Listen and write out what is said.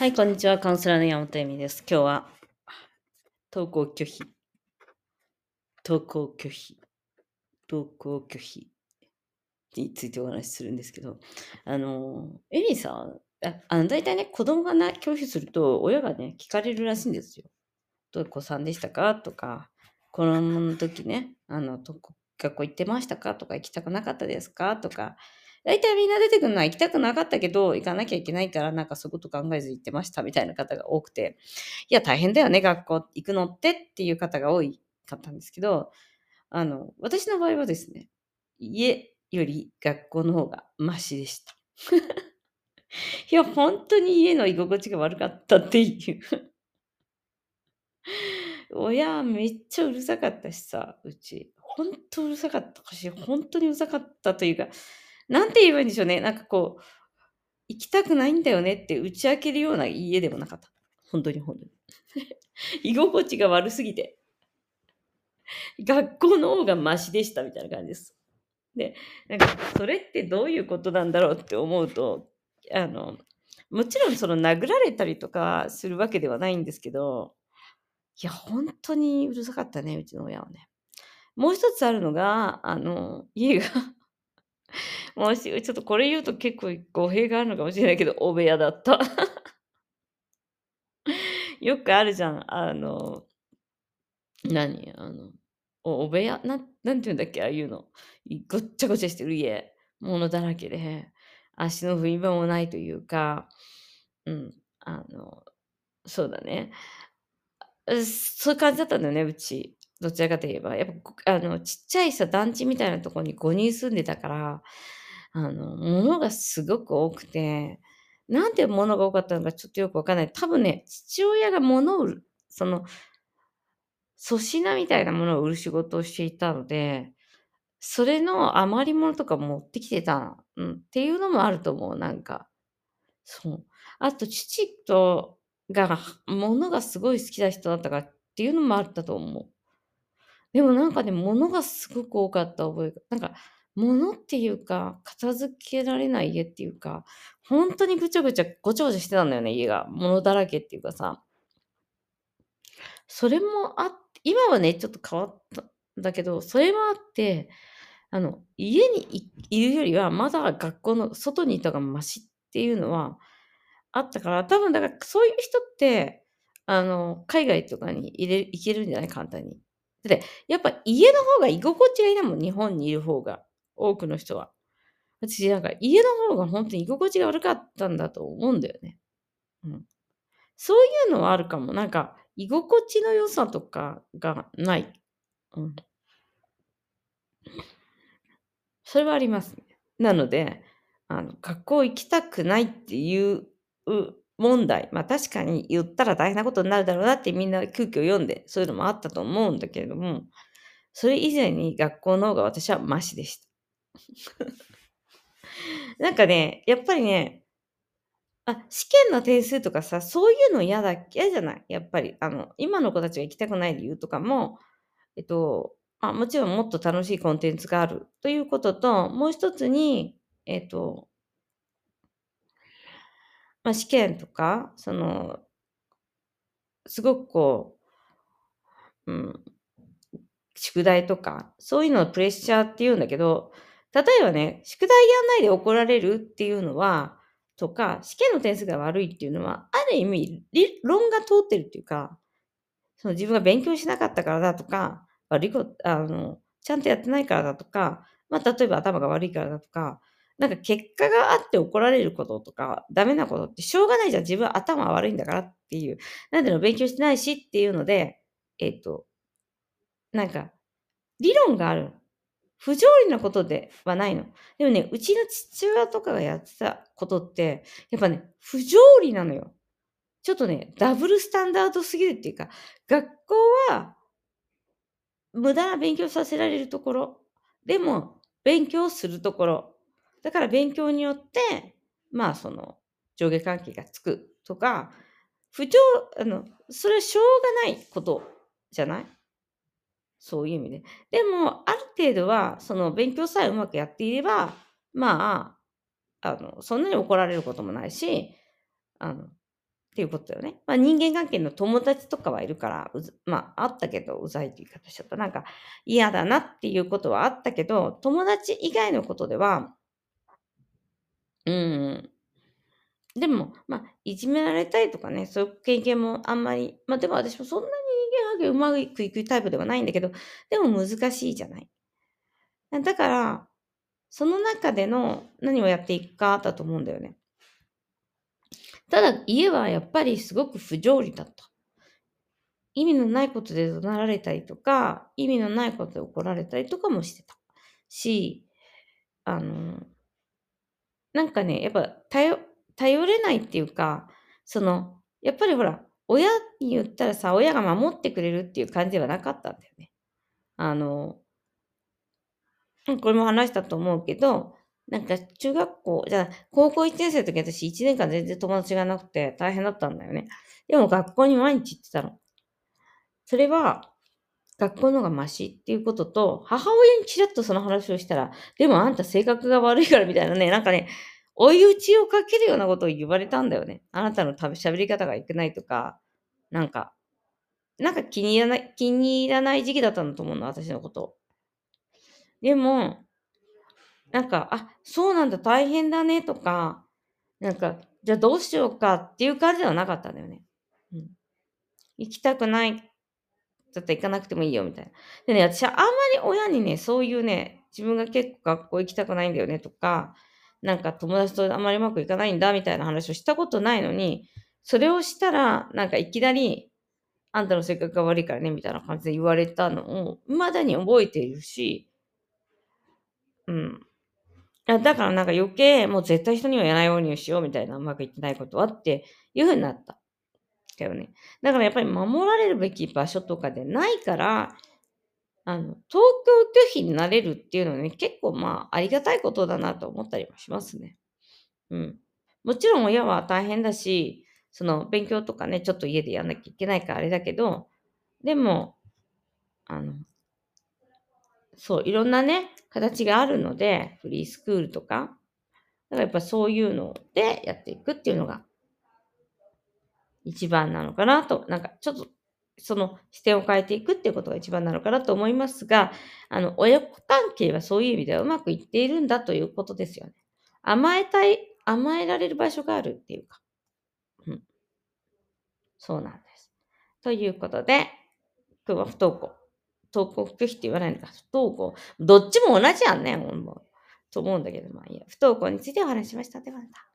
はい、こんにちは。カウンセラーの山本恵美です。今日は、投稿拒否。投稿拒否。投稿拒否についてお話しするんですけど、あの、エミさん、あの大体ね、子供がな拒否すると、親がね、聞かれるらしいんですよ。どういう子さんでしたか？とか、子供の時ね、あの、学校行ってましたか？とか、行きたくなかったですか？とか、大体みんな出てくるのは行きたくなかったけど、行かなきゃいけないから、なんかそういうこと考えず行ってましたみたいな方が多くて、いや、大変だよね、学校行くのってっていう方が多かったんですけど、あの、私の場合はですね、家より学校の方がマシでした。いや、本当に家の居心地が悪かったっていう親めっちゃうるさかったしさ、うち。本当うるさかったし、本当にうるさかったというか、なんて言えばいいんでしょうね。なんかこう、行きたくないんだよねって打ち明けるような家でもなかった。本当に本当に。居心地が悪すぎて。学校の方がマシでしたみたいな感じです。で、なんか、それってどういうことなんだろうって思うと、あの、もちろんその殴られたりとかするわけではないんですけど、いや、本当にうるさかったね、うちの親はね。もう一つあるのが、あの、家が もし、ちょっとこれ言うと結構語弊があるのかもしれないけど、お部屋だった。よくあるじゃん。あの、何？あの、お部屋？ななんて言うんだっけ？ああいうの。ごっちゃごちゃしてる家。物だらけで、足の踏み場もないというか、うん、あの、そうだね。そういう感じだったんだよね、うち。どちらかといえば。やっぱ、あの、ちっちゃいさ、団地みたいなところに5人住んでたから、あの、物がすごく多くて、なんで物が多かったのかちょっとよくわかんない。多分ね、父親が物を売る、その、粗品みたいなものを売る仕事をしていたので、それの余り物とか持ってきてた、うん、っていうのもあると思う、なんか。そう。あと、父と、が、物がすごい好きな人だったからっていうのもあったと思う。でもなんかね、物がすごく多かった覚えが、なんか、物っていうか、片付けられない家っていうか、本当にぐちゃぐちゃ、ごちゃごちゃしてたんだよね、家が。物だらけっていうかさ。それもあって、今はね、ちょっと変わったんだけど、それもあって、あの、家にいるよりは、まだ学校の外にいたがマシっていうのはあったから、多分だからそういう人って、あの、海外とかに入れ行けるんじゃない？簡単に。で、やっぱ家の方が居心地がいいなもん、日本にいる方が。多くの人は。私なんか家の方が本当に居心地が悪かったんだと思うんだよね。うん。そういうのはあるかも。なんか居心地の良さとかがない。うん。それはありますね。なので、あの、学校行きたくないっていう問題。まあ確かに言ったら大変なことになるだろうなってみんな空気を読んで、そういうのもあったと思うんだけれども、それ以前に学校の方が私はマシでした。なんかね、やっぱりね、あ、試験の点数とかさ、そういうの嫌だ嫌じゃない？やっぱり。あの、今の子たちが行きたくない理由とかも、えっと、まあ、もちろんもっと楽しいコンテンツがあるということと、もう一つに、えっとま、試験とか、そのすごくこう、うん、宿題とか、そういうのをプレッシャーって言うんだけど例えばね、宿題やんないで怒られるっていうのは、とか、試験の点数が悪いっていうのは、ある意味、理論が通ってるっていうか、その自分が勉強しなかったからだとか、悪いこと、あの、ちゃんとやってないからだとか、まあ、例えば頭が悪いからだとか、なんか結果があって怒られることとか、ダメなことってしょうがないじゃん。自分頭悪いんだからっていう。なんでの勉強してないしっていうので、えっ、と、なんか、理論がある。不条理なことではないの。でもね、うちの父親とかがやってたことって、やっぱね、不条理なのよ。ちょっとね、ダブルスタンダードすぎるっていうか、学校は無駄な勉強させられるところ。でも、勉強するところ。だから勉強によって、まあその上下関係がつくとか、不条、あの、それはしょうがないことじゃない？そういう意味で。でも、ある程度は、その勉強さえうまくやっていれば、まあ、あの、そんなに怒られることもないし、あの、っていうことだよね。まあ、人間関係の友達とかはいるから、うずまあ、あったけど、うざいっていう言い方しちゃった。なんか、嫌だなっていうことはあったけど、友達以外のことでは、うん。でも、まあ、いじめられたりとかね、そういう経験もあんまり、まあでも私もそんなに人間関係うまくいくタイプではないんだけど、でも難しいじゃない。だから、その中での何をやっていくかだと思うんだよね。ただ、家はやっぱりすごく不条理だった。意味のないことで怒鳴られたりとか、意味のないことで怒られたりとかもしてた。し、あの、なんかね、やっぱ頼頼れないっていうか、その、やっぱりほら、親に言ったらさ、親が守ってくれるっていう感じではなかったんだよね。あの、これも話したと思うけど、なんか中学校、じゃあ高校1年生の時私1年間全然友達がなくて大変だったんだよね。でも学校に毎日行ってたの。それは学校の方がマシっていうことと、母親にちらっとその話をしたら、でもあんた性格が悪いからみたいなね、なんかね、追い打ちをかけるようなことを言われたんだよね。あなたの喋り方がいけないとか、なんか、なんか気に入らない、気に入らない時期だったんだと思うの、私のこと。でも、なんか、あ、そうなんだ、大変だねとか、なんか、じゃあどうしようかっていう感じではなかったんだよね。うん。行きたくない。だったら行かなくてもいいよ、みたいな。でね、私はあんまり親にね、そういうね、自分が結構学校行きたくないんだよねとか、なんか友達とあんまりうまくいかないんだみたいな話をしたことないのに、それをしたら、なんかいきなり、あんたの性格が悪いからね、みたいな感じで言われたのを、未だに覚えているし、うん。だからなんか余計、もう絶対人にはやらないようにしようみたいなうまくいってないことはっていう風になった。けどね。だからやっぱり守られるべき場所とかでないから、あの、東京拒否になれるっていうのはね、結構まあ、ありがたいことだなと思ったりもしますね。うん。もちろん親は大変だし、その、勉強とかね、ちょっと家でやんなきゃいけないからあれだけど、でも、あの、そう、いろんなね、形があるので、フリースクールとか。だからやっぱそういうのでやっていくっていうのが、一番なのかなと、なんかちょっとその視点を変えていくっていうことが一番なのかなと思いますが、あの、親子関係はそういう意味ではうまくいっているんだということですよね。甘えたい、甘えられる場所があるっていうか。うん。そうなんです。ということで、今日は不登校。登校拒否って言わないのか。不登校。どっちも同じやんね、ほんま。と思うんだけど、まあいいや。不登校についてお話ししました。ではまた。